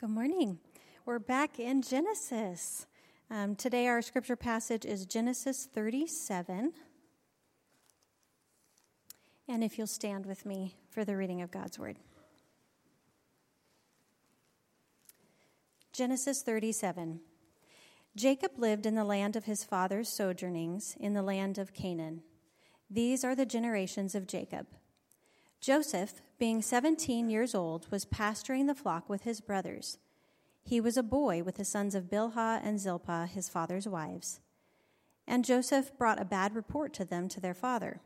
Good morning. We're back in Genesis. Um, today, our scripture passage is Genesis 37. And if you'll stand with me for the reading of God's word. Genesis 37. Jacob lived in the land of his father's sojournings, in the land of Canaan. These are the generations of Jacob. Joseph, being 17 years old, was pasturing the flock with his brothers. He was a boy with the sons of Bilhah and Zilpah, his father's wives. And Joseph brought a bad report to them to their father.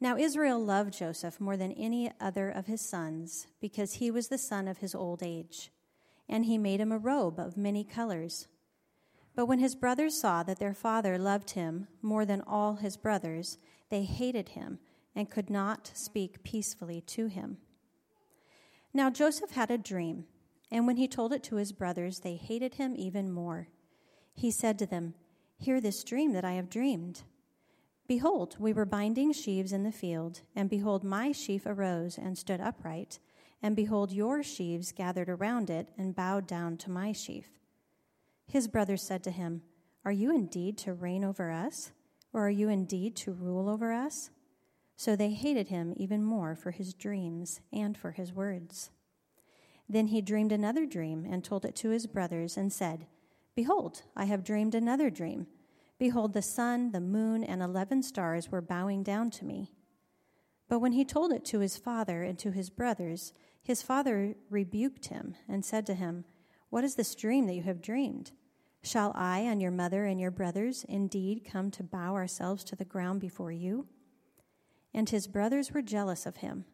Now Israel loved Joseph more than any other of his sons, because he was the son of his old age. And he made him a robe of many colors. But when his brothers saw that their father loved him more than all his brothers, they hated him and could not speak peacefully to him. Now Joseph had a dream, and when he told it to his brothers, they hated him even more. He said to them, Hear this dream that I have dreamed. Behold, we were binding sheaves in the field, and behold, my sheaf arose and stood upright, and behold, your sheaves gathered around it and bowed down to my sheaf. His brothers said to him, Are you indeed to reign over us, or are you indeed to rule over us? So they hated him even more for his dreams and for his words. Then he dreamed another dream and told it to his brothers and said, Behold, I have dreamed another dream. Behold, the sun, the moon, and eleven stars were bowing down to me. But when he told it to his father and to his brothers, his father rebuked him and said to him, What is this dream that you have dreamed? Shall I and your mother and your brothers indeed come to bow ourselves to the ground before you? And his brothers were jealous of him,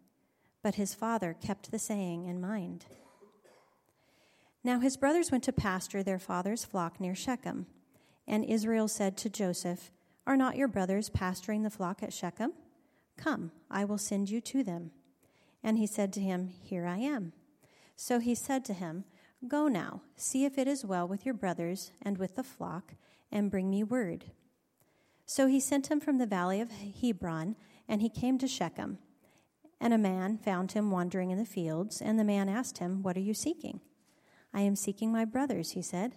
but his father kept the saying in mind. Now his brothers went to pasture their father's flock near Shechem. And Israel said to Joseph, Are not your brothers pasturing the flock at Shechem? Come, I will send you to them. And he said to him, Here I am. So he said to him, Go now, see if it is well with your brothers and with the flock, and bring me word. So he sent him from the valley of Hebron and he came to Shechem. And a man found him wandering in the fields, and the man asked him, What are you seeking? I am seeking my brothers, he said.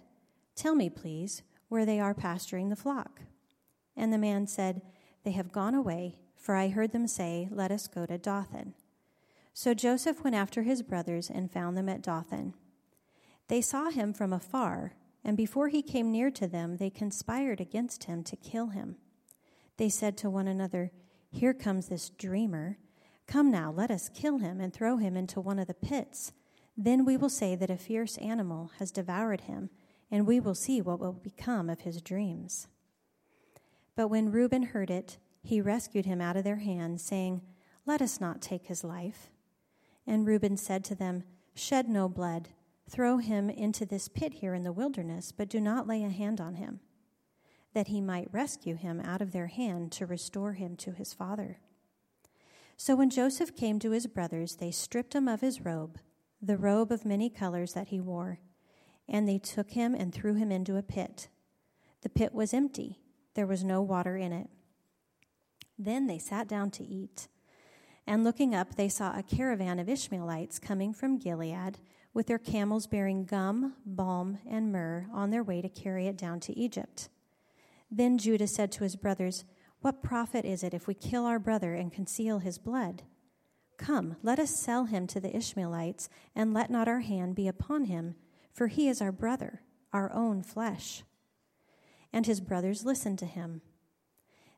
Tell me, please, where they are pasturing the flock. And the man said, They have gone away, for I heard them say, Let us go to Dothan. So Joseph went after his brothers and found them at Dothan. They saw him from afar, and before he came near to them, they conspired against him to kill him. They said to one another, here comes this dreamer. Come now, let us kill him and throw him into one of the pits. Then we will say that a fierce animal has devoured him, and we will see what will become of his dreams. But when Reuben heard it, he rescued him out of their hands, saying, Let us not take his life. And Reuben said to them, Shed no blood. Throw him into this pit here in the wilderness, but do not lay a hand on him that he might rescue him out of their hand to restore him to his father. So when Joseph came to his brothers, they stripped him of his robe, the robe of many colors that he wore, and they took him and threw him into a pit. The pit was empty, there was no water in it. Then they sat down to eat. And looking up, they saw a caravan of Ishmaelites coming from Gilead with their camels bearing gum, balm, and myrrh on their way to carry it down to Egypt. Then Judah said to his brothers, What profit is it if we kill our brother and conceal his blood? Come, let us sell him to the Ishmaelites, and let not our hand be upon him, for he is our brother, our own flesh. And his brothers listened to him.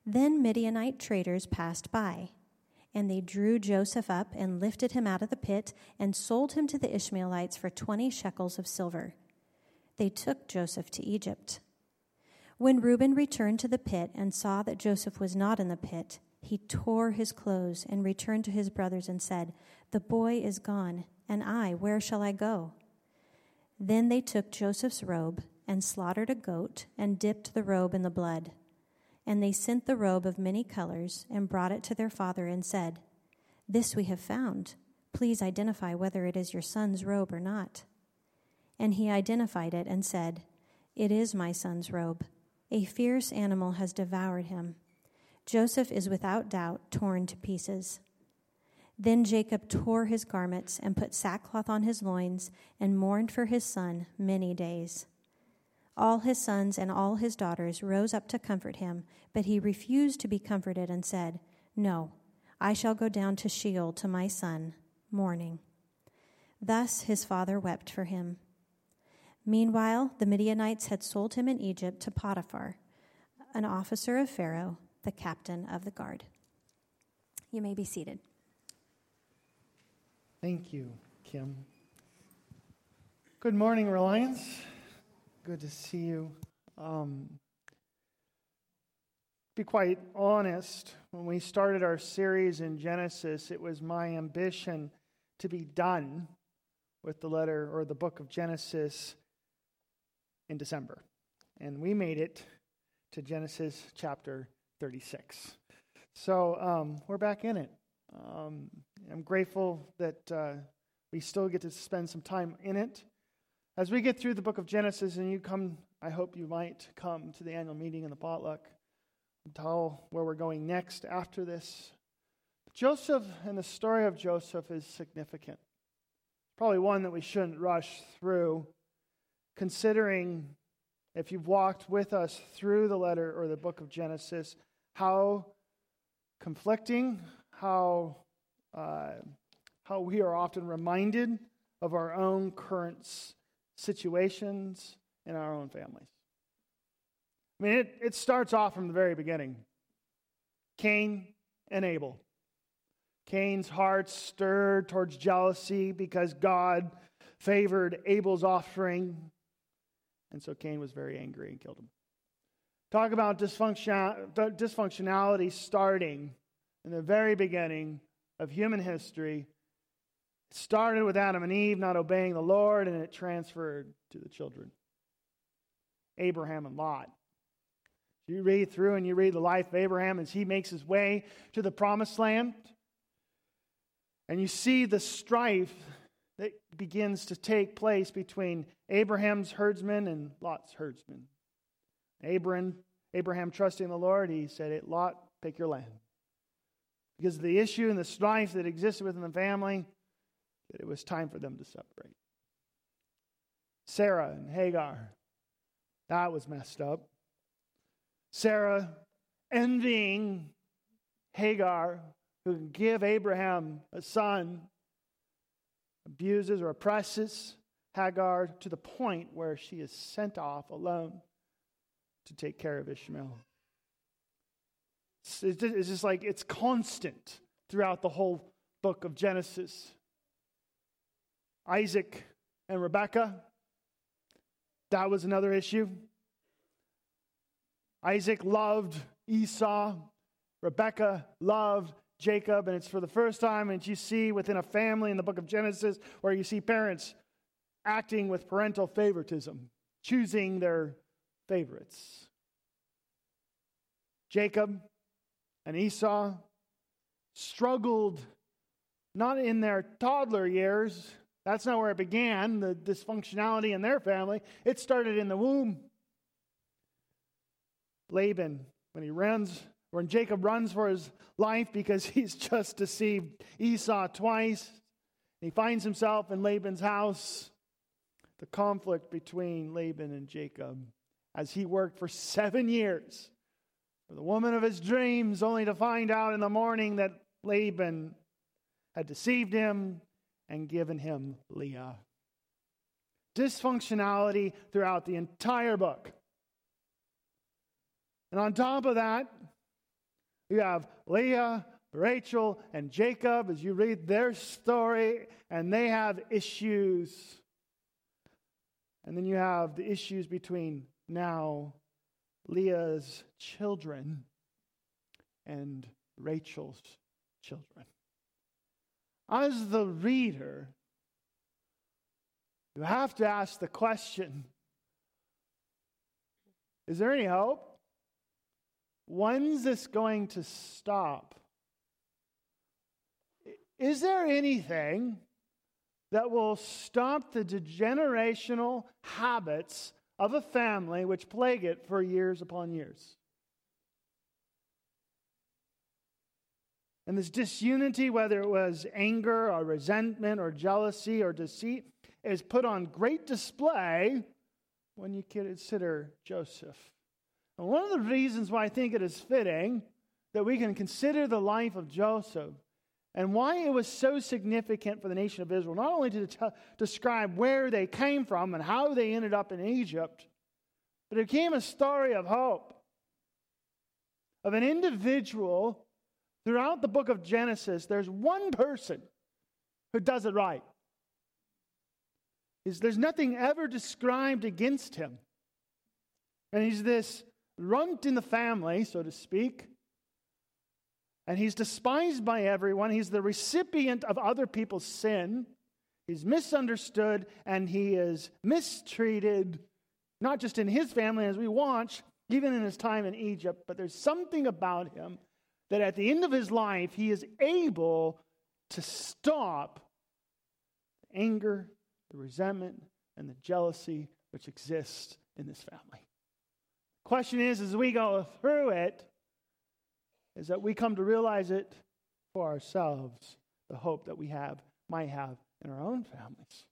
Then Midianite traders passed by, and they drew Joseph up and lifted him out of the pit and sold him to the Ishmaelites for twenty shekels of silver. They took Joseph to Egypt. When Reuben returned to the pit and saw that Joseph was not in the pit, he tore his clothes and returned to his brothers and said, The boy is gone, and I, where shall I go? Then they took Joseph's robe and slaughtered a goat and dipped the robe in the blood. And they sent the robe of many colors and brought it to their father and said, This we have found. Please identify whether it is your son's robe or not. And he identified it and said, It is my son's robe. A fierce animal has devoured him. Joseph is without doubt torn to pieces. Then Jacob tore his garments and put sackcloth on his loins and mourned for his son many days. All his sons and all his daughters rose up to comfort him, but he refused to be comforted and said, No, I shall go down to Sheol to my son, mourning. Thus his father wept for him. Meanwhile, the Midianites had sold him in Egypt to Potiphar, an officer of Pharaoh, the captain of the guard. You may be seated. Thank you, Kim. Good morning, Reliance. Good to see you. Um, be quite honest, when we started our series in Genesis, it was my ambition to be done with the letter or the book of Genesis in December. And we made it to Genesis chapter 36. So um, we're back in it. Um, I'm grateful that uh, we still get to spend some time in it. As we get through the book of Genesis, and you come, I hope you might come to the annual meeting in the potluck and tell where we're going next after this. Joseph and the story of Joseph is significant. Probably one that we shouldn't rush through, considering if you've walked with us through the letter or the book of Genesis, how conflicting, how, uh, how we are often reminded of our own current situations in our own families. I mean, it, it starts off from the very beginning Cain and Abel. Cain's heart stirred towards jealousy because God favored Abel's offering. And so Cain was very angry and killed him. Talk about dysfunction, dysfunctionality starting in the very beginning of human history. It started with Adam and Eve not obeying the Lord, and it transferred to the children Abraham and Lot. You read through and you read the life of Abraham as he makes his way to the promised land, and you see the strife that begins to take place between Abraham's herdsmen and Lot's herdsmen. Abraham, Abraham trusting the Lord, he said, Lot, pick your land because of the issue and the strife that existed within the family, that it was time for them to separate. Sarah and Hagar, that was messed up. Sarah envying Hagar, who can give Abraham a son, abuses or oppresses Hagar to the point where she is sent off alone to take care of Ishmael. It's just like it's constant throughout the whole book of Genesis. Isaac and Rebekah, that was another issue. Isaac loved Esau, Rebekah loved Jacob, and it's for the first time and you see within a family in the book of Genesis where you see parents acting with parental favoritism, choosing their favorites. Jacob and Esau struggled not in their toddler years. That's not where it began, the dysfunctionality in their family. It started in the womb. Laban, when he runs, when Jacob runs for his life because he's just deceived Esau twice, he finds himself in Laban's house. The conflict between Laban and Jacob as he worked for seven years for the woman of his dreams, only to find out in the morning that Laban had deceived him and given him Leah. Dysfunctionality throughout the entire book. And on top of that, you have Leah, Rachel, and Jacob as you read their story, and they have issues. And then you have the issues between now Leah's children and Rachel's children. As the reader, you have to ask the question Is there any hope? When's this going to stop? Is there anything that will stop the degenerational habits of a family which plague it for years upon years. And this disunity, whether it was anger or resentment or jealousy or deceit, is put on great display when you consider Joseph. And one of the reasons why I think it is fitting that we can consider the life of Joseph and why it was so significant for the nation of Israel, not only to t- describe where they came from and how they ended up in Egypt, but it became a story of hope of an individual throughout the book of Genesis. There's one person who does it right. There's nothing ever described against him. And he's this runt in the family, so to speak. And he's despised by everyone. He's the recipient of other people's sin. He's misunderstood and he is mistreated, not just in his family as we watch, even in his time in Egypt, but there's something about him that at the end of his life, he is able to stop the anger, the resentment, and the jealousy which exists in this family. Question is, as we go through it, is that we come to realize it for ourselves, the hope that we have, might have in our own families.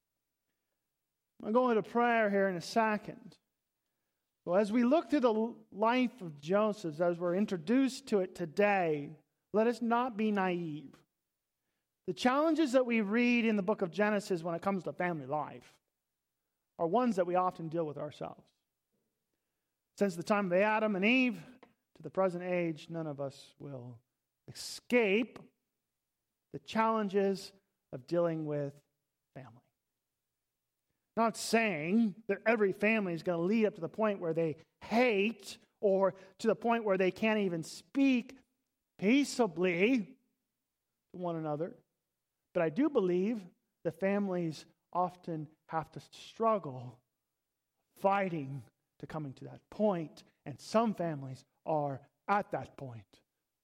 I'm going to prayer here in a second. Well, as we look through the life of Joseph, as we're introduced to it today, let us not be naive. The challenges that we read in the book of Genesis when it comes to family life are ones that we often deal with ourselves. Since the time of Adam and Eve to the present age, none of us will escape the challenges of dealing with family. Not saying that every family is going to lead up to the point where they hate or to the point where they can't even speak peaceably to one another. But I do believe the families often have to struggle fighting to coming to that point, and some families are at that point.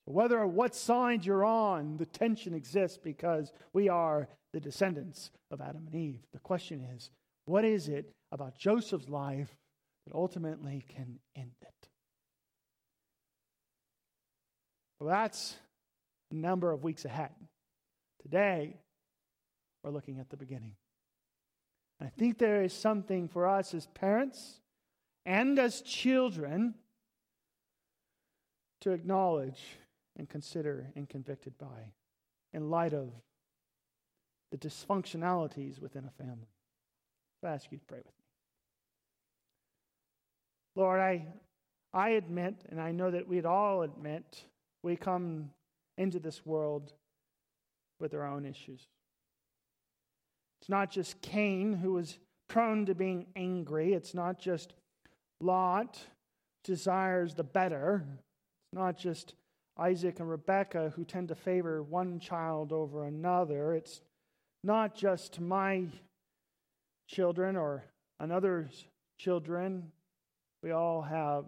Whether or what side you're on, the tension exists because we are the descendants of Adam and Eve. The question is, what is it about Joseph's life that ultimately can end it? Well, that's a number of weeks ahead. Today, we're looking at the beginning. I think there is something for us as parents and as children to acknowledge and consider and convicted by in light of the dysfunctionalities within a family. I ask you to pray with me. Lord, I, I admit, and I know that we'd all admit, we come into this world with our own issues. It's not just Cain who was prone to being angry. It's not just Lot desires the better. It's not just Isaac and Rebekah who tend to favor one child over another. It's not just my children or another's children. We all have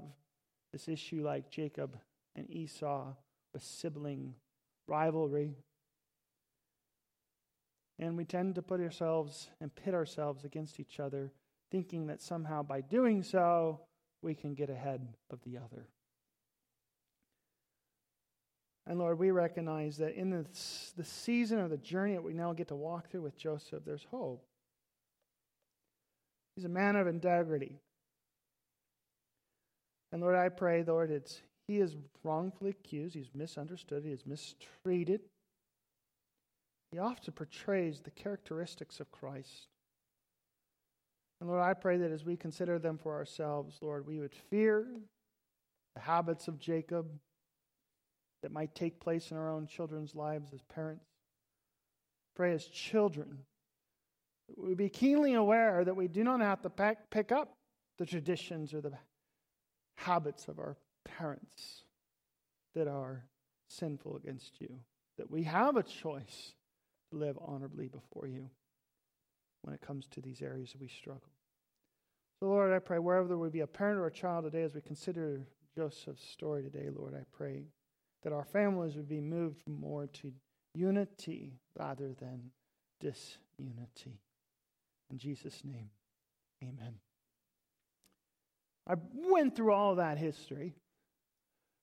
this issue like Jacob and Esau with sibling rivalry. And we tend to put ourselves and pit ourselves against each other, thinking that somehow by doing so, we can get ahead of the other. And Lord, we recognize that in this, the season of the journey that we now get to walk through with Joseph, there's hope. He's a man of integrity. And Lord, I pray, Lord, it's he is wrongfully accused, he's misunderstood, he is mistreated. He often portrays the characteristics of Christ. And Lord, I pray that as we consider them for ourselves, Lord, we would fear the habits of Jacob that might take place in our own children's lives as parents. Pray as children we be keenly aware that we do not have to pack, pick up the traditions or the habits of our parents that are sinful against you. That we have a choice to live honorably before you when it comes to these areas we struggle. So, Lord, I pray wherever would be a parent or a child today as we consider Joseph's story today, Lord, I pray that our families would be moved more to unity rather than disunity. In Jesus' name, amen. I went through all that history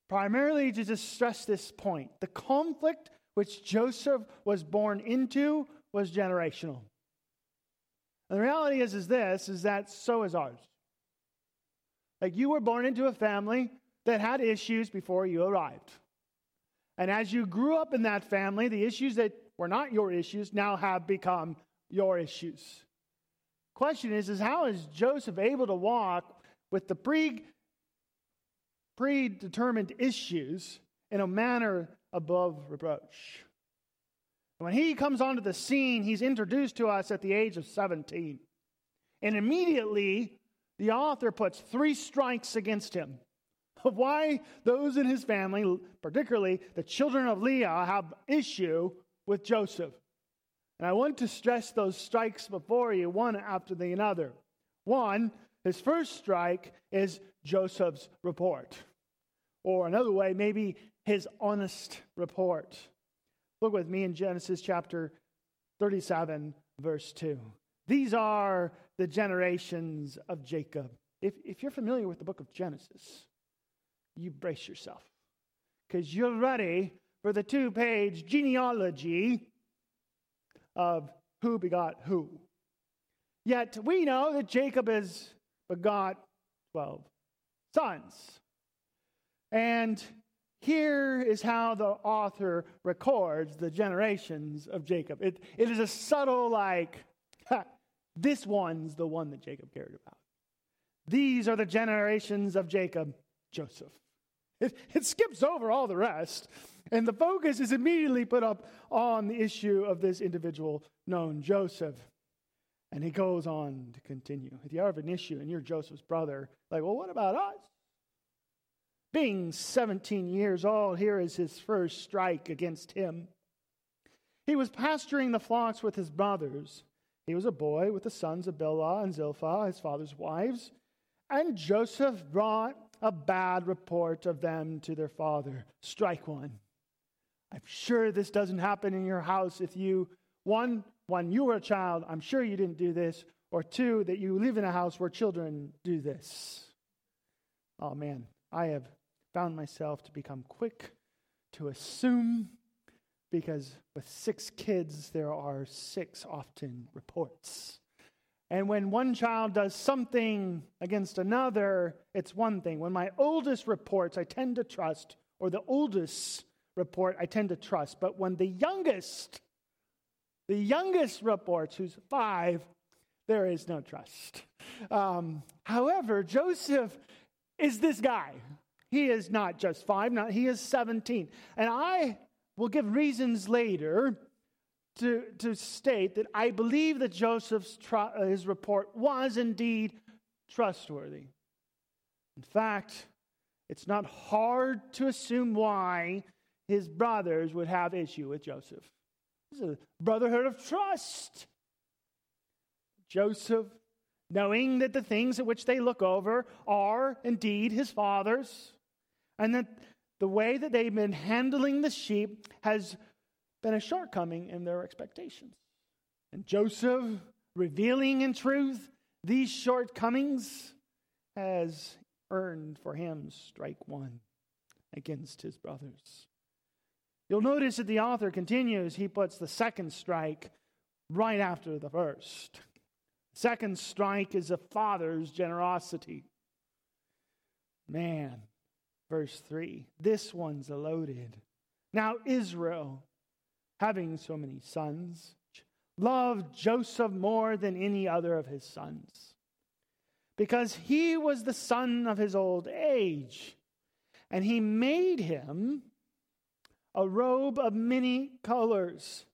primarily to just stress this point. The conflict which Joseph was born into was generational. And the reality is, is this, is that so is ours. Like you were born into a family that had issues before you arrived. And as you grew up in that family, the issues that were not your issues now have become your issues. Question is, is how is Joseph able to walk with the pre predetermined issues in a manner above reproach? When he comes onto the scene, he's introduced to us at the age of 17. And immediately, the author puts three strikes against him of why those in his family, particularly the children of Leah, have issue with Joseph. And I want to stress those strikes before you, one after the other. One, his first strike is Joseph's report. Or another way, maybe his honest report. Look with me in Genesis chapter 37, verse 2. These are the generations of Jacob. If, if you're familiar with the book of Genesis, you brace yourself because you're ready for the two page genealogy of who begot who. Yet we know that Jacob has begot 12 sons. And here is how the author records the generations of Jacob. It, it is a subtle, like, this one's the one that Jacob cared about. These are the generations of Jacob, Joseph. It, it skips over all the rest, and the focus is immediately put up on the issue of this individual known Joseph. And he goes on to continue. If you have an issue and you're Joseph's brother, like, well, what about us? Being 17 years old, here is his first strike against him. He was pasturing the flocks with his brothers. He was a boy with the sons of Bilhah and Zilpah, his father's wives. And Joseph brought a bad report of them to their father. Strike one. I'm sure this doesn't happen in your house if you, one, when you were a child, I'm sure you didn't do this, or two, that you live in a house where children do this. Oh man, I have found myself to become quick to assume because with six kids, there are six often reports. And when one child does something against another, it's one thing. When my oldest reports, I tend to trust, or the oldest report, I tend to trust. But when the youngest, the youngest reports, who's five, there is no trust. Um, however, Joseph is this guy. He is not just five, not, he is 17. And I will give reasons later to, to state that I believe that Joseph's uh, his report was indeed trustworthy. In fact, it's not hard to assume why his brothers would have issue with Joseph. This is a brotherhood of trust. Joseph, knowing that the things at which they look over are indeed his father's, and that the way that they've been handling the sheep has been a shortcoming in their expectations. And Joseph, revealing in truth these shortcomings, has earned for him strike one against his brothers. You'll notice that the author continues, he puts the second strike right after the first. Second strike is a father's generosity. Man, verse 3 this one's loaded. Now, Israel having so many sons, loved Joseph more than any other of his sons, because he was the son of his old age, and he made him a robe of many colors.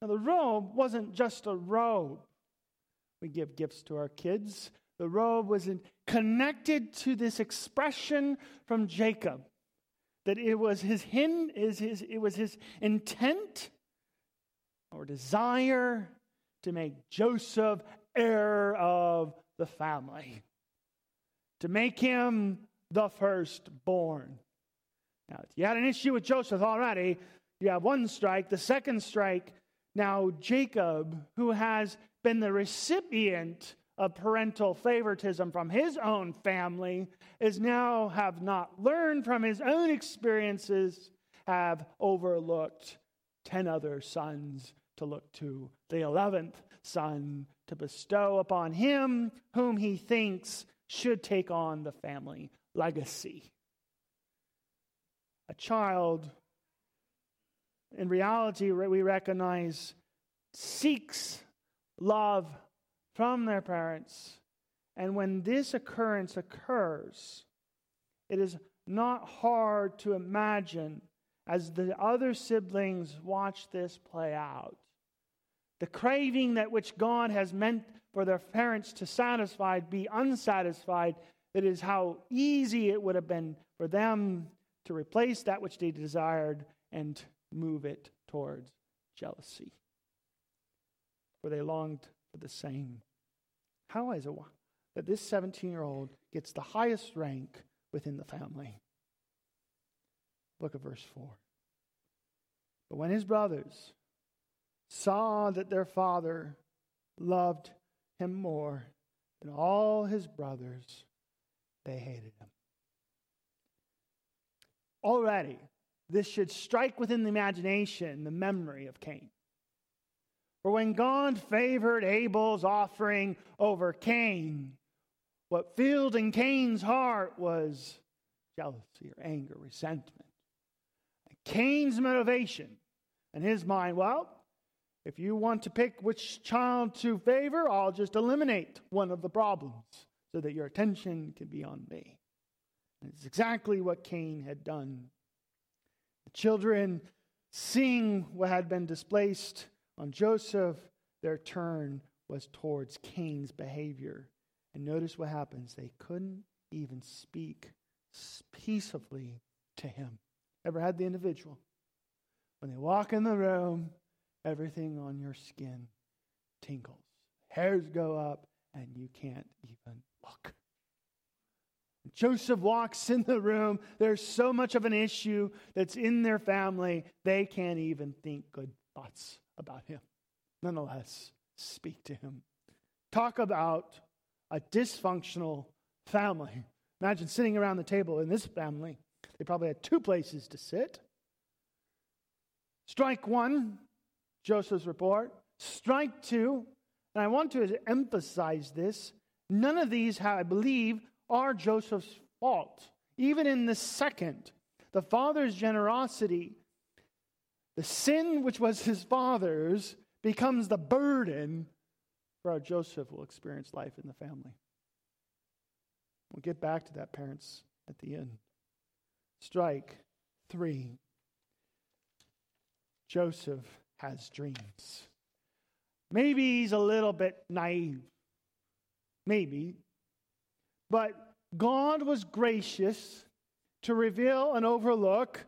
Now, the robe wasn't just a robe. We give gifts to our kids. The robe was connected to this expression from Jacob that it was his, his, his, it was his intent or desire to make Joseph heir of the family, to make him the firstborn. Now, you had an issue with Joseph already. You have one strike. The second strike, now Jacob, who has been the recipient of parental favoritism from his own family, is now have not learned from his own experiences, have overlooked ten other sons to look to, the eleventh son to bestow upon him whom he thinks should take on the family legacy. A child, in reality, we recognize, seeks love from their parents. And when this occurrence occurs, it is not hard to imagine as the other siblings watch this play out. The craving that which God has meant for their parents to satisfy be unsatisfied, that is how easy it would have been for them to replace that which they desired and move it towards jealousy. For they longed for the same. How is it that this 17 year old gets the highest rank within the family? Look at verse 4. But when his brothers saw that their father loved him more than all his brothers, they hated him. Already, this should strike within the imagination the memory of Cain. For when God favored Abel's offering over Cain, what filled in Cain's heart was jealousy or anger, resentment. Cain's motivation in his mind, well, if you want to pick which child to favor, I'll just eliminate one of the problems so that your attention can be on me. And it's exactly what Cain had done. The children, seeing what had been displaced on Joseph, their turn was towards Cain's behavior. And notice what happens. They couldn't even speak peaceably to him. Ever had the individual? When they walk in the room, everything on your skin tingles. Hairs go up, and you can't even look. Joseph walks in the room. There's so much of an issue that's in their family, they can't even think good thoughts about him. Nonetheless, speak to him. Talk about a dysfunctional family. Imagine sitting around the table in this family. They probably had two places to sit. Strike one, Joseph's report. Strike two, and I want to emphasize this none of these, I believe, are Joseph's fault. Even in the second, the father's generosity, the sin which was his father's becomes the burden for how Joseph will experience life in the family. We'll get back to that, parents, at the end. Strike three. Joseph has dreams. Maybe he's a little bit naive. Maybe. But God was gracious to reveal and overlook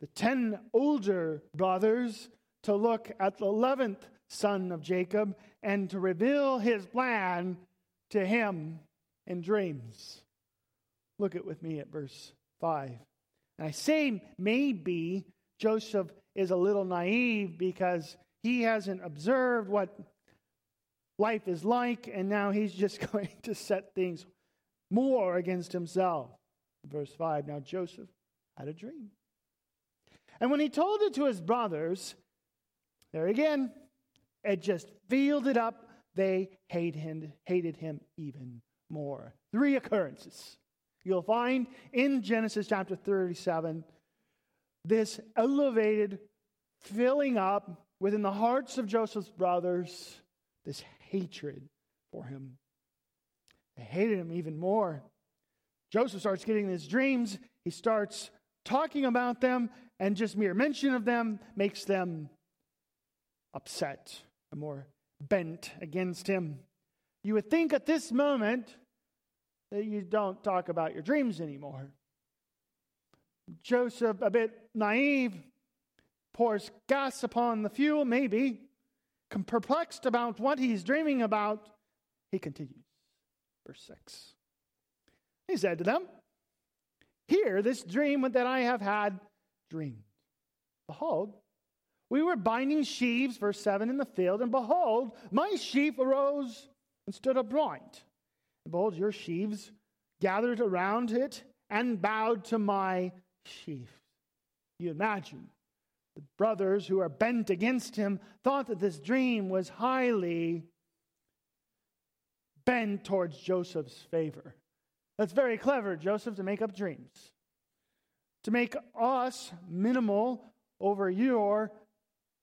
the 10 older brothers, to look at the 11th son of Jacob, and to reveal his plan to him in dreams. Look at with me at verse 5. And I say maybe Joseph is a little naive because he hasn't observed what life is like, and now he's just going to set things more against himself. Verse 5 Now Joseph had a dream. And when he told it to his brothers, there again, it just filled it up. They hate him, hated him even more. Three occurrences. You'll find in Genesis chapter 37 this elevated filling up within the hearts of Joseph's brothers this hatred for him. They hated him even more. Joseph starts getting these dreams. He starts talking about them, and just mere mention of them makes them upset and more bent against him. You would think at this moment you don't talk about your dreams anymore. Joseph, a bit naive, pours gas upon the fuel, maybe. Perplexed about what he's dreaming about, he continues. Verse 6. He said to them, Hear this dream that I have had dreamed. Behold, we were binding sheaves, verse 7, in the field, and behold, my sheaf arose and stood upright. Behold, your sheaves gathered around it and bowed to my sheaves. You imagine The brothers who are bent against him thought that this dream was highly bent towards Joseph's favor. That's very clever, Joseph, to make up dreams, to make us minimal over your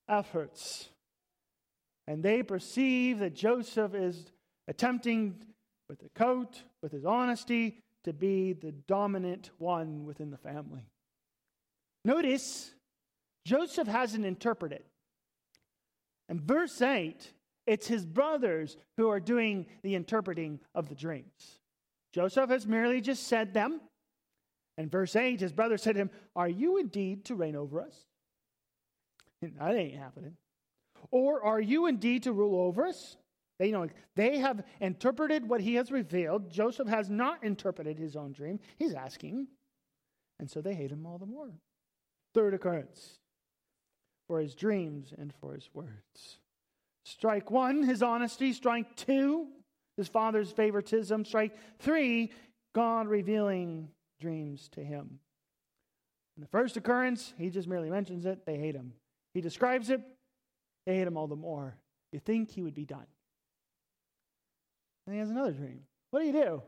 efforts. And they perceive that Joseph is attempting, with the coat, with his honesty, to be the dominant one within the family. Notice, Joseph hasn't interpreted. And verse 8, it's his brothers who are doing the interpreting of the dreams. Joseph has merely just said them. And verse 8, his brother said to him, Are you indeed to reign over us? That ain't happening. Or are you indeed to rule over us? They, know, they have interpreted what he has revealed. Joseph has not interpreted his own dream. He's asking. And so they hate him all the more. Third occurrence for his dreams and for his words. Strike one, his honesty. Strike two, his father's favoritism. Strike three, God revealing dreams to him. In the first occurrence, he just merely mentions it. They hate him. He describes it. They hate him all the more. You think he would be done. And he has another dream. What do you do?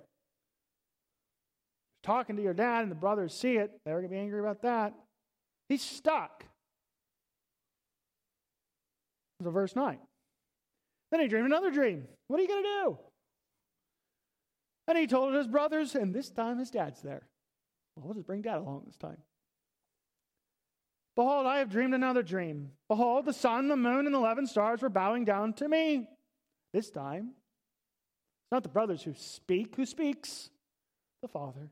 Talking to your dad, and the brothers see it. They're going to be angry about that. He's stuck. So, verse 9. Then he dreamed another dream. What are you going to do? And he told his brothers, and this time his dad's there. Well, we'll just bring dad along this time. Behold, I have dreamed another dream. Behold, the sun, the moon, and the eleven stars were bowing down to me. This time, it's not the brothers who speak. Who speaks? The father.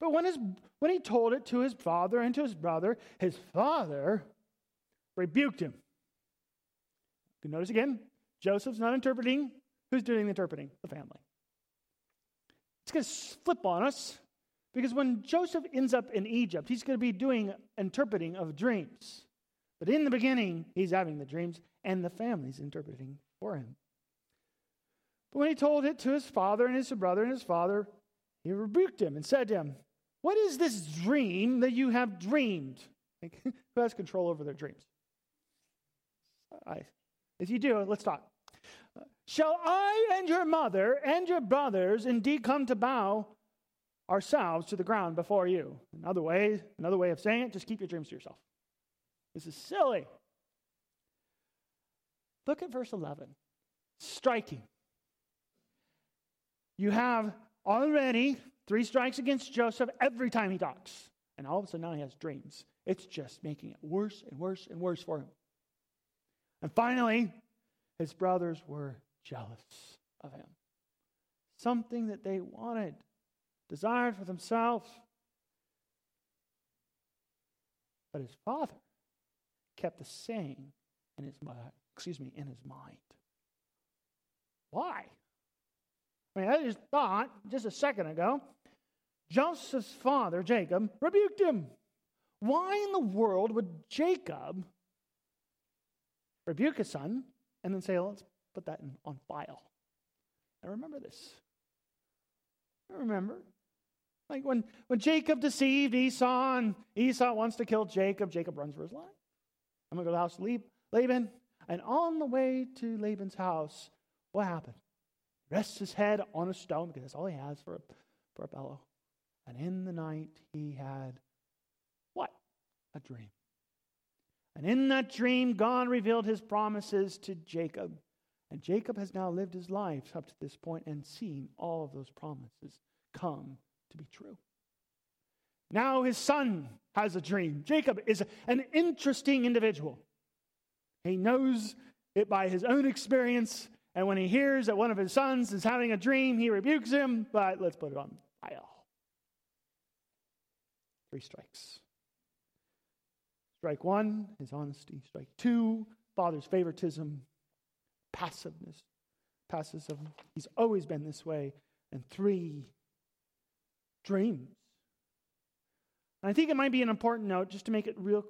But when, his, when he told it to his father and to his brother, his father rebuked him. You notice again, Joseph's not interpreting. Who's doing the interpreting? The family. It's going to flip on us because when Joseph ends up in Egypt, he's going to be doing interpreting of dreams. But in the beginning, he's having the dreams, and the family's interpreting for him. But when he told it to his father and his brother and his father, he rebuked him and said to him, What is this dream that you have dreamed? Like, who has control over their dreams? I, if you do, let's talk. Shall I and your mother and your brothers indeed come to bow ourselves to the ground before you? Another way, another way of saying it, just keep your dreams to yourself. This is silly. Look at verse 11. Striking. You have already three strikes against Joseph every time he talks. And all of a sudden now he has dreams. It's just making it worse and worse and worse for him. And finally, his brothers were jealous of him. Something that they wanted, desired for themselves. But his father kept the saying in his uh, excuse me in his mind. Why? I mean, I just thought just a second ago, Joseph's father, Jacob, rebuked him. Why in the world would Jacob rebuke his son and then say, oh, let's put that in, on file? Now remember this. I remember? Like when, when Jacob deceived Esau and Esau wants to kill Jacob, Jacob runs for his life. I'm going to go to the house of Laban. And on the way to Laban's house, what happened? Rests his head on a stone because that's all he has for a, for a pillow. And in the night, he had what? A dream. And in that dream, God revealed his promises to Jacob. And Jacob has now lived his life up to this point and seen all of those promises come to be true. Now his son has a dream. Jacob is an interesting individual. He knows it by his own experience and when he hears that one of his sons is having a dream, he rebukes him, but let's put it on file. Three strikes. Strike one, his honesty. Strike two, father's favoritism, passiveness, passivism. He's always been this way. And three, dreams. And I think it might be an important note just to make it real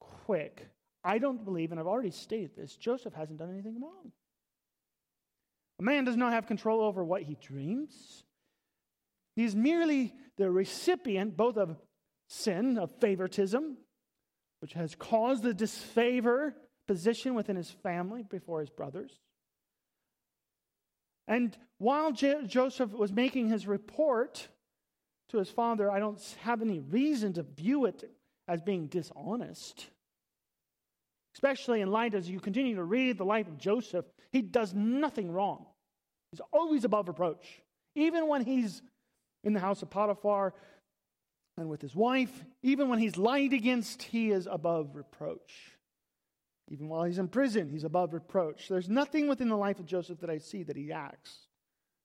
quick. I don't believe, and I've already stated this, Joseph hasn't done anything wrong. A man does not have control over what he dreams. He is merely the recipient both of sin, of favoritism, which has caused the disfavor position within his family before his brothers. And while J- Joseph was making his report to his father, I don't have any reason to view it as being dishonest. Especially in light as you continue to read the life of Joseph, he does nothing wrong. He's always above reproach. Even when he's in the house of Potiphar and with his wife, even when he's lied against, he is above reproach. Even while he's in prison, he's above reproach. There's nothing within the life of Joseph that I see that he acts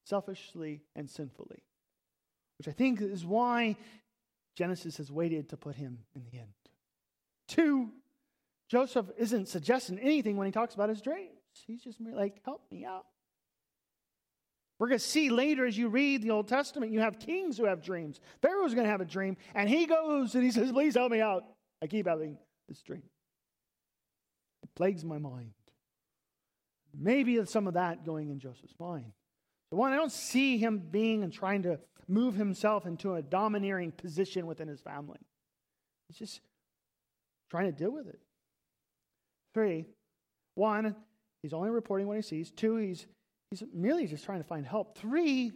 selfishly and sinfully, which I think is why Genesis has waited to put him in the end. Two, Joseph isn't suggesting anything when he talks about his dreams. He's just like, help me out. We're going to see later as you read the Old Testament, you have kings who have dreams. Pharaoh's going to have a dream, and he goes and he says, Please help me out. I keep having this dream. It plagues my mind. Maybe some of that going in Joseph's mind. So, one, I don't see him being and trying to move himself into a domineering position within his family. He's just trying to deal with it. Three, one, he's only reporting what he sees. Two, he's, he's merely just trying to find help. Three,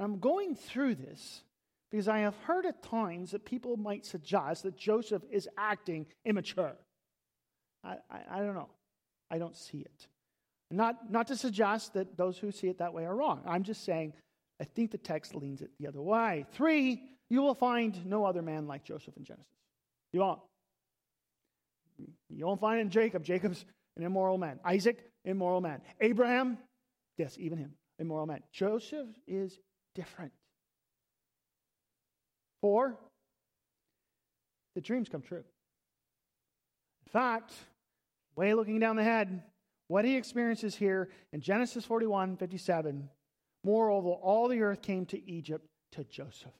I'm going through this because I have heard at times that people might suggest that Joseph is acting immature. I, I, I don't know. I don't see it. Not, not to suggest that those who see it that way are wrong. I'm just saying I think the text leans it the other way. Three, you will find no other man like Joseph in Genesis. You won't. You won't find in Jacob. Jacob's an immoral man. Isaac, immoral man. Abraham, yes, even him, immoral man. Joseph is different. Four, the dreams come true. In fact, way looking down the head, what he experiences here in Genesis 41 57, moreover, all the earth came to Egypt to Joseph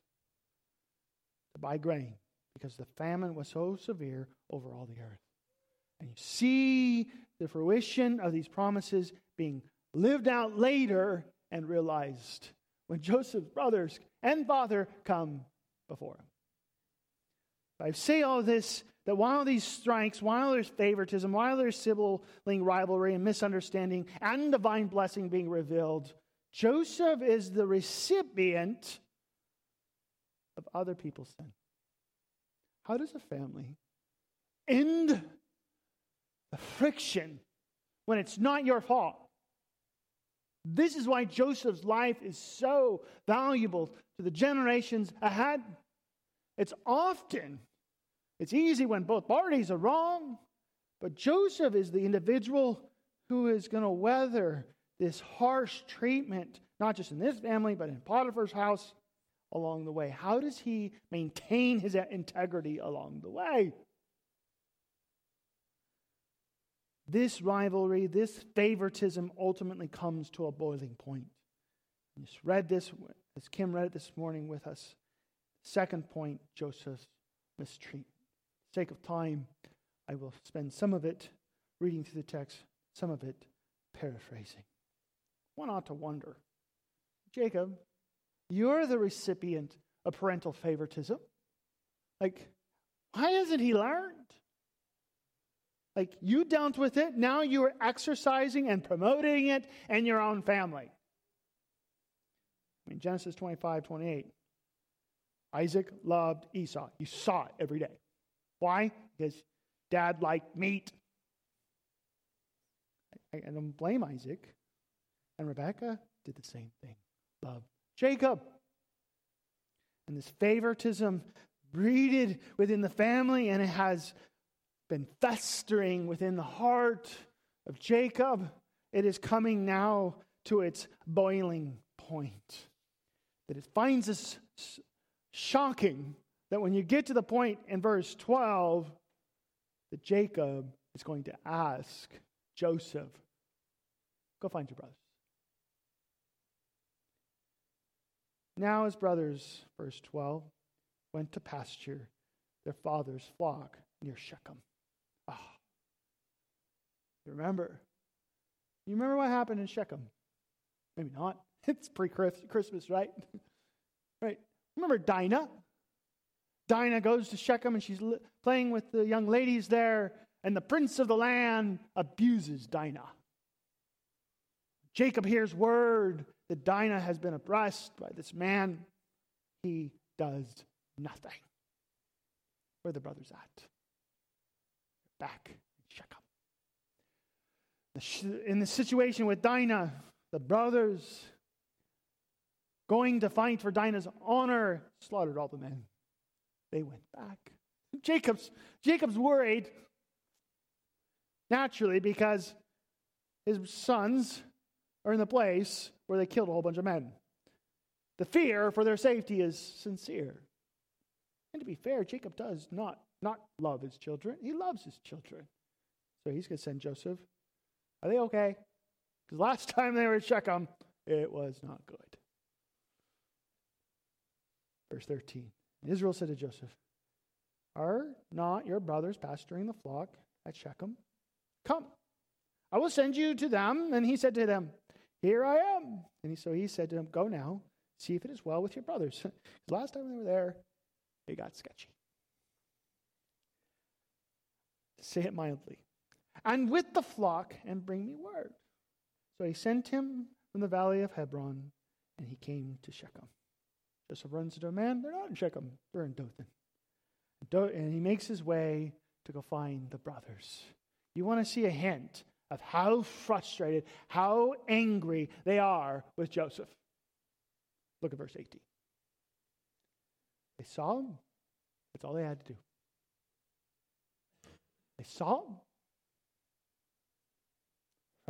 to buy grain because the famine was so severe over all the earth. And you see the fruition of these promises being lived out later and realized when Joseph's brothers and father come before him. I say all this that while these strikes, while there's favoritism, while there's sibling rivalry and misunderstanding and divine blessing being revealed, Joseph is the recipient of other people's sin. How does a family end the friction when it's not your fault? This is why Joseph's life is so valuable to the generations ahead. It's often, it's easy when both parties are wrong, but Joseph is the individual who is going to weather this harsh treatment, not just in this family, but in Potiphar's house along the way? How does he maintain his integrity along the way? This rivalry, this favoritism ultimately comes to a boiling point. You just read this, as Kim read it this morning with us. Second point Joseph's mistreatment. For sake of time, I will spend some of it reading through the text, some of it paraphrasing. One ought to wonder Jacob, you're the recipient of parental favoritism. Like, why hasn't he learned? Like, you dealt with it, now you are exercising and promoting it in your own family. I mean, Genesis 25, 28. Isaac loved Esau. You saw it every day. Why? Because dad liked meat. I, don't blame Isaac. And Rebecca did the same thing. Loved Jacob. And this favoritism breeded within the family, and it has been festering within the heart of Jacob. It is coming now to its boiling point. That it finds us shocking that when you get to the point in verse 12, that Jacob is going to ask Joseph, Go find your brothers. Now his brothers, verse 12, went to pasture their father's flock near Shechem. You remember? You remember what happened in Shechem? Maybe not. It's pre Christmas, right? right. Remember Dinah? Dinah goes to Shechem and she's playing with the young ladies there, and the prince of the land abuses Dinah. Jacob hears word that Dinah has been oppressed by this man. He does nothing. Where the brothers at? Back in Shechem. In the situation with Dinah, the brothers going to fight for Dinah's honor slaughtered all the men. They went back. Jacob's, Jacob's worried, naturally, because his sons are in the place where they killed a whole bunch of men. The fear for their safety is sincere. And to be fair, Jacob does not, not love his children. He loves his children. So he's going to send Joseph. Are they okay? Because last time they were at Shechem, it was not good. Verse 13 Israel said to Joseph, Are not your brothers pasturing the flock at Shechem? Come, I will send you to them. And he said to them, Here I am. And so he said to him, Go now, see if it is well with your brothers. Last time they were there, it got sketchy. Say it mildly. And with the flock, and bring me word. So he sent him from the valley of Hebron, and he came to Shechem. Joseph runs into a man. They're not in Shechem, they're in Dothan. And he makes his way to go find the brothers. You want to see a hint of how frustrated, how angry they are with Joseph. Look at verse 18. They saw him. That's all they had to do. They saw him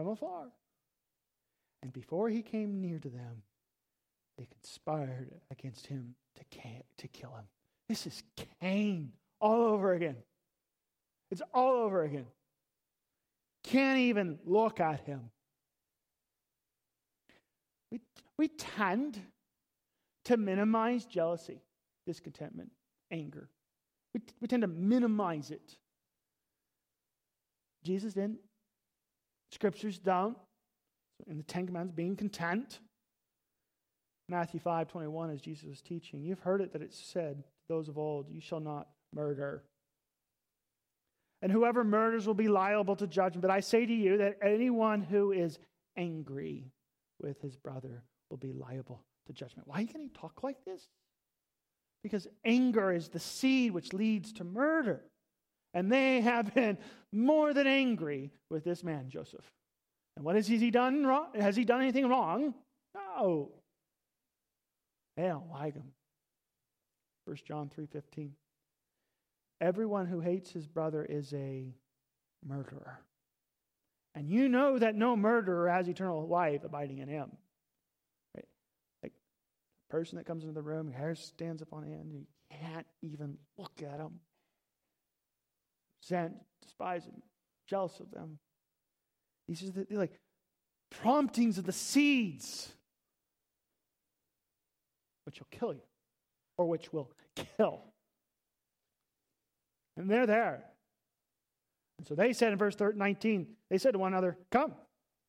from afar. And before he came near to them, they conspired against him to, to kill him. This is Cain all over again. It's all over again. Can't even look at him. We, we tend to minimize jealousy, discontentment, anger. We, we tend to minimize it. Jesus didn't. Scriptures don't. In the Ten Commandments, being content. Matthew 5 21, as Jesus was teaching, you've heard it that it's said to those of old, You shall not murder. And whoever murders will be liable to judgment. But I say to you that anyone who is angry with his brother will be liable to judgment. Why can he talk like this? Because anger is the seed which leads to murder. And they have been more than angry with this man, Joseph. And what has he done wrong? Has he done anything wrong? No. They don't like him. 1 John 3:15. Everyone who hates his brother is a murderer. And you know that no murderer has eternal life abiding in him. Right? Like the person that comes into the room, hair stands up on end, you can't even look at him. Resent, despise him, jealous of them. These are the, like promptings of the seeds which will kill you, or which will kill. And they're there. And so they said in verse 19, they said to one another, Come,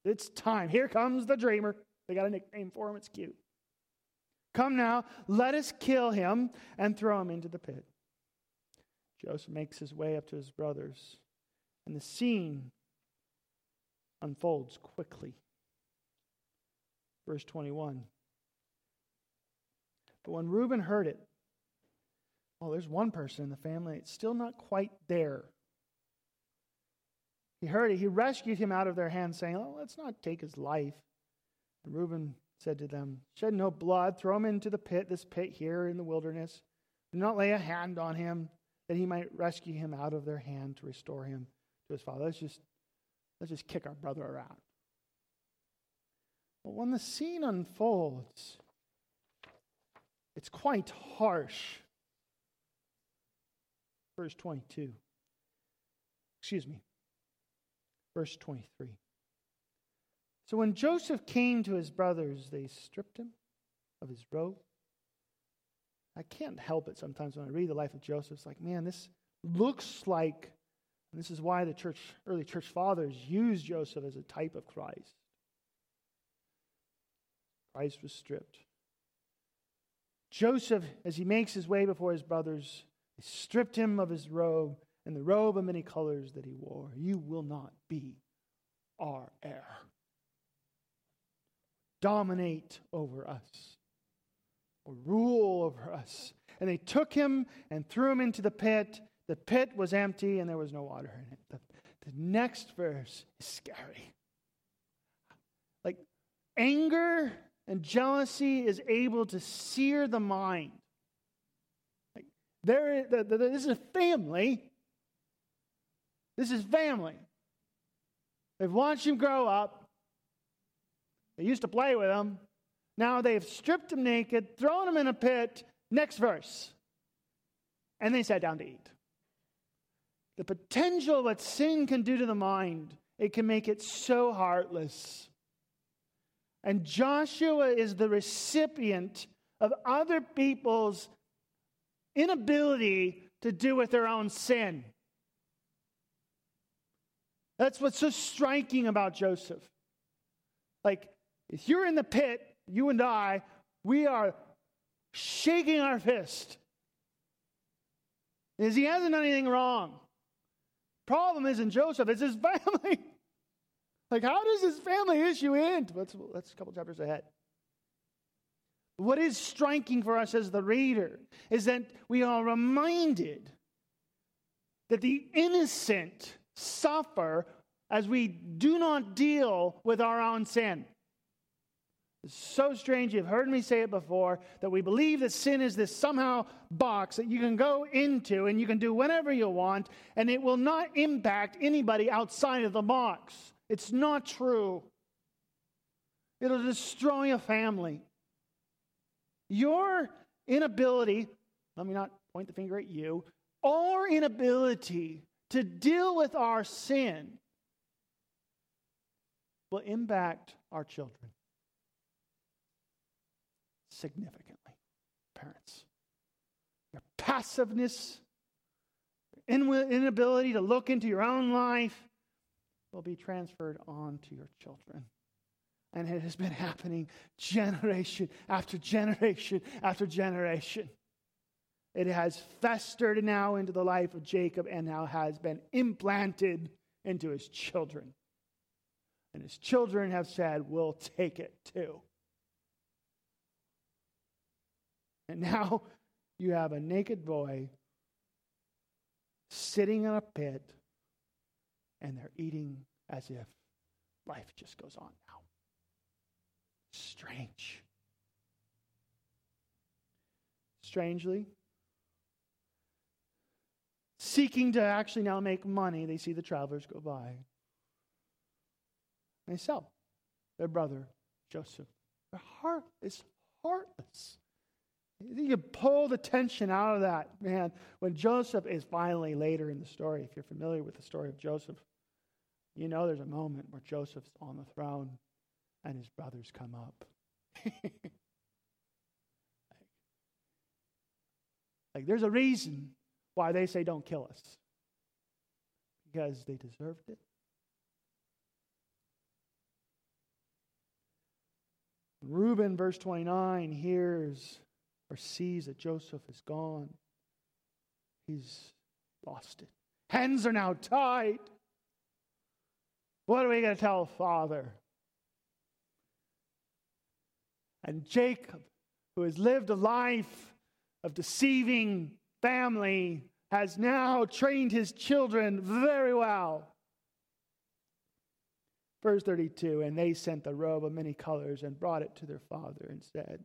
it's time. Here comes the dreamer. They got a nickname for him, it's cute. Come now, let us kill him and throw him into the pit. Joseph makes his way up to his brothers, and the scene unfolds quickly. Verse 21 but when Reuben heard it, well, there's one person in the family, it's still not quite there. He heard it. He rescued him out of their hands, saying, Oh, let's not take his life. And Reuben said to them, Shed no blood, throw him into the pit, this pit here in the wilderness. Do not lay a hand on him, that he might rescue him out of their hand to restore him to his father. Let's just, let's just kick our brother around. But when the scene unfolds, it's quite harsh. Verse 22. Excuse me. Verse 23. So when Joseph came to his brothers, they stripped him of his robe. I can't help it sometimes when I read the life of Joseph. It's like, man, this looks like, and this is why the church, early church fathers used Joseph as a type of Christ. Christ was stripped. Joseph, as he makes his way before his brothers, stripped him of his robe and the robe of many colors that he wore. You will not be our heir. Dominate over us rule over us. And they took him and threw him into the pit. The pit was empty and there was no water in it. The, the next verse is scary. Like anger and jealousy is able to sear the mind. Like there, the, the, this is a family. This is family. They've watched him grow up. They used to play with him. Now they've stripped him naked, thrown him in a pit. Next verse. And they sat down to eat. The potential what sin can do to the mind, it can make it so heartless. And Joshua is the recipient of other people's inability to do with their own sin. That's what's so striking about Joseph. Like, if you're in the pit, you and I, we are shaking our fist. Is he hasn't done anything wrong. Problem isn't Joseph, it's his family. like, how does his family issue end? That's, that's a couple chapters ahead. What is striking for us as the reader is that we are reminded that the innocent suffer as we do not deal with our own sin. It's so strange. You've heard me say it before that we believe that sin is this somehow box that you can go into and you can do whatever you want and it will not impact anybody outside of the box. It's not true. It'll destroy a family. Your inability, let me not point the finger at you, our inability to deal with our sin will impact our children significantly. Parents, your passiveness, your inability to look into your own life will be transferred on to your children. And it has been happening generation after generation after generation. It has festered now into the life of Jacob and now has been implanted into his children. And his children have said, We'll take it too. And now you have a naked boy sitting in a pit, and they're eating as if life just goes on now. Strange. Strangely, seeking to actually now make money, they see the travelers go by. They sell their brother Joseph. Their heart is heartless. You can pull the tension out of that, man. When Joseph is finally later in the story, if you're familiar with the story of Joseph, you know there's a moment where Joseph's on the throne and his brothers come up. like, there's a reason why they say, don't kill us. Because they deserved it. Reuben, verse 29, hears or sees that Joseph is gone. He's lost it. Hands are now tied. What are we going to tell father? And Jacob, who has lived a life of deceiving family, has now trained his children very well. Verse 32 And they sent the robe of many colors and brought it to their father and said,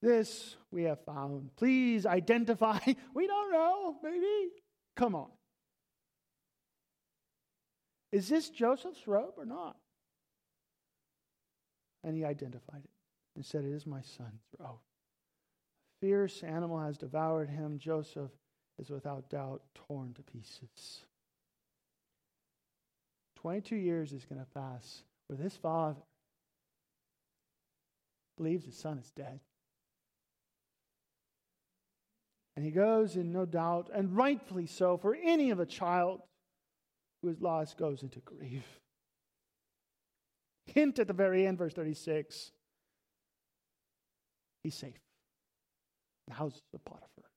This we have found. Please identify. We don't know, maybe. Come on. Is this Joseph's robe or not? And he identified it and said, It is my son's robe. A fierce animal has devoured him. Joseph is without doubt torn to pieces. 22 years is going to pass where this father believes his son is dead. And he goes in no doubt, and rightfully so, for any of a child who is lost goes into grief. Hint at the very end, verse 36 he's safe. The house of Potiphar.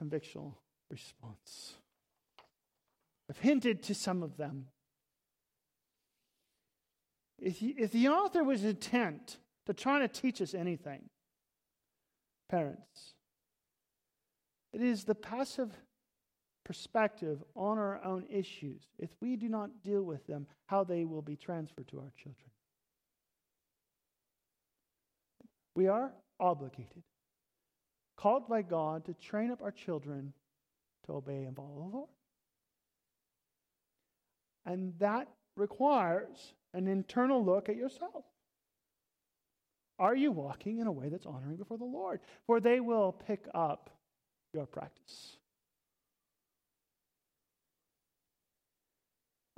convictional response. I've hinted to some of them. If, he, if the author was intent to try to teach us anything, parents, it is the passive perspective on our own issues, if we do not deal with them, how they will be transferred to our children. We are obligated, called by God to train up our children to obey and follow the Lord. And that requires an internal look at yourself. Are you walking in a way that's honoring before the Lord? For they will pick up your practice.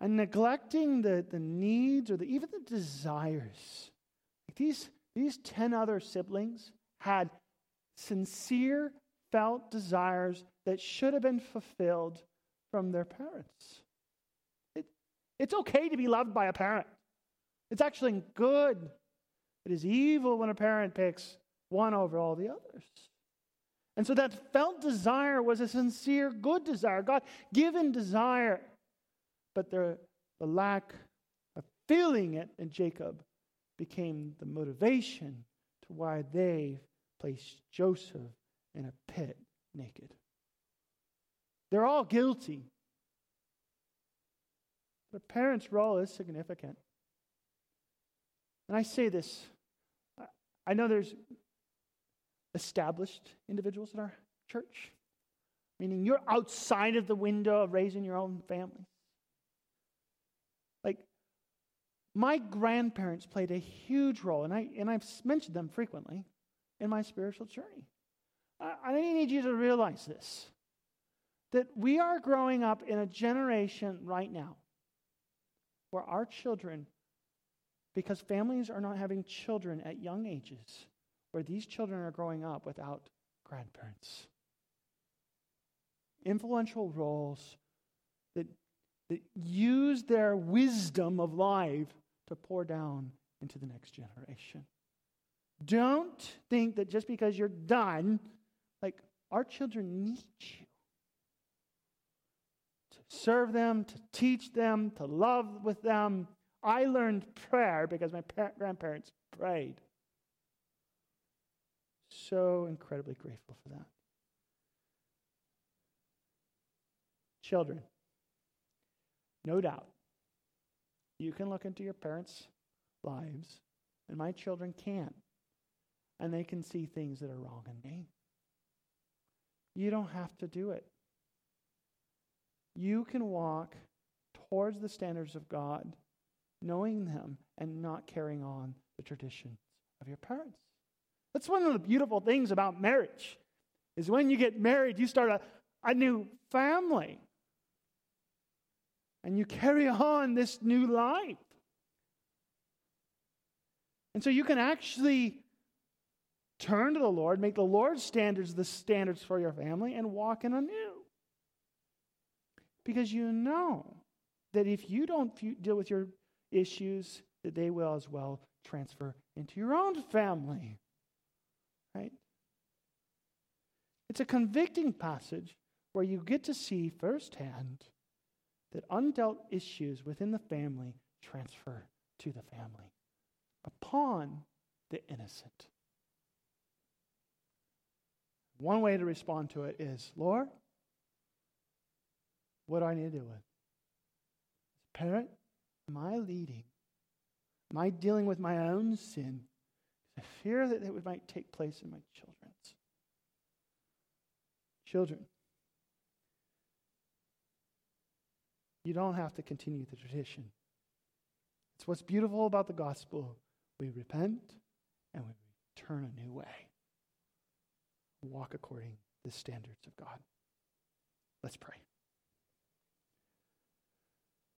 And neglecting the, the needs or the, even the desires. These, these 10 other siblings had sincere, felt desires that should have been fulfilled from their parents. It, it's okay to be loved by a parent, it's actually good. It is evil when a parent picks one over all the others. And so that felt desire was a sincere, good desire, God given desire. But the, the lack of feeling it in Jacob became the motivation to why they placed Joseph in a pit naked. They're all guilty. The parents' role is significant. And I say this I know there's established individuals in our church, meaning you're outside of the window of raising your own family. Like, my grandparents played a huge role, and, I, and I've mentioned them frequently in my spiritual journey. I, I need you to realize this that we are growing up in a generation right now where our children, because families are not having children at young ages, where these children are growing up without grandparents. Influential roles that, that use their wisdom of life to pour down into the next generation. Don't think that just because you're done, like our children need you to serve them, to teach them, to love with them. I learned prayer because my grandparents prayed. So incredibly grateful for that. Children, no doubt, you can look into your parents' lives, and my children can, and they can see things that are wrong in me. You don't have to do it you can walk towards the standards of God, knowing them and not carrying on the traditions of your parents. That's one of the beautiful things about marriage is when you get married, you start a, a new family. And you carry on this new life. And so you can actually turn to the Lord, make the Lord's standards the standards for your family, and walk in anew. Because you know that if you don't deal with your issues, that they will as well transfer into your own family. Right? It's a convicting passage where you get to see firsthand that undealt issues within the family transfer to the family upon the innocent. One way to respond to it is Lord, what do I need to do with? As parent, am I leading? Am I dealing with my own sin? I fear that it might take place in my children's. Children, you don't have to continue the tradition. It's what's beautiful about the gospel. We repent and we turn a new way. Walk according to the standards of God. Let's pray.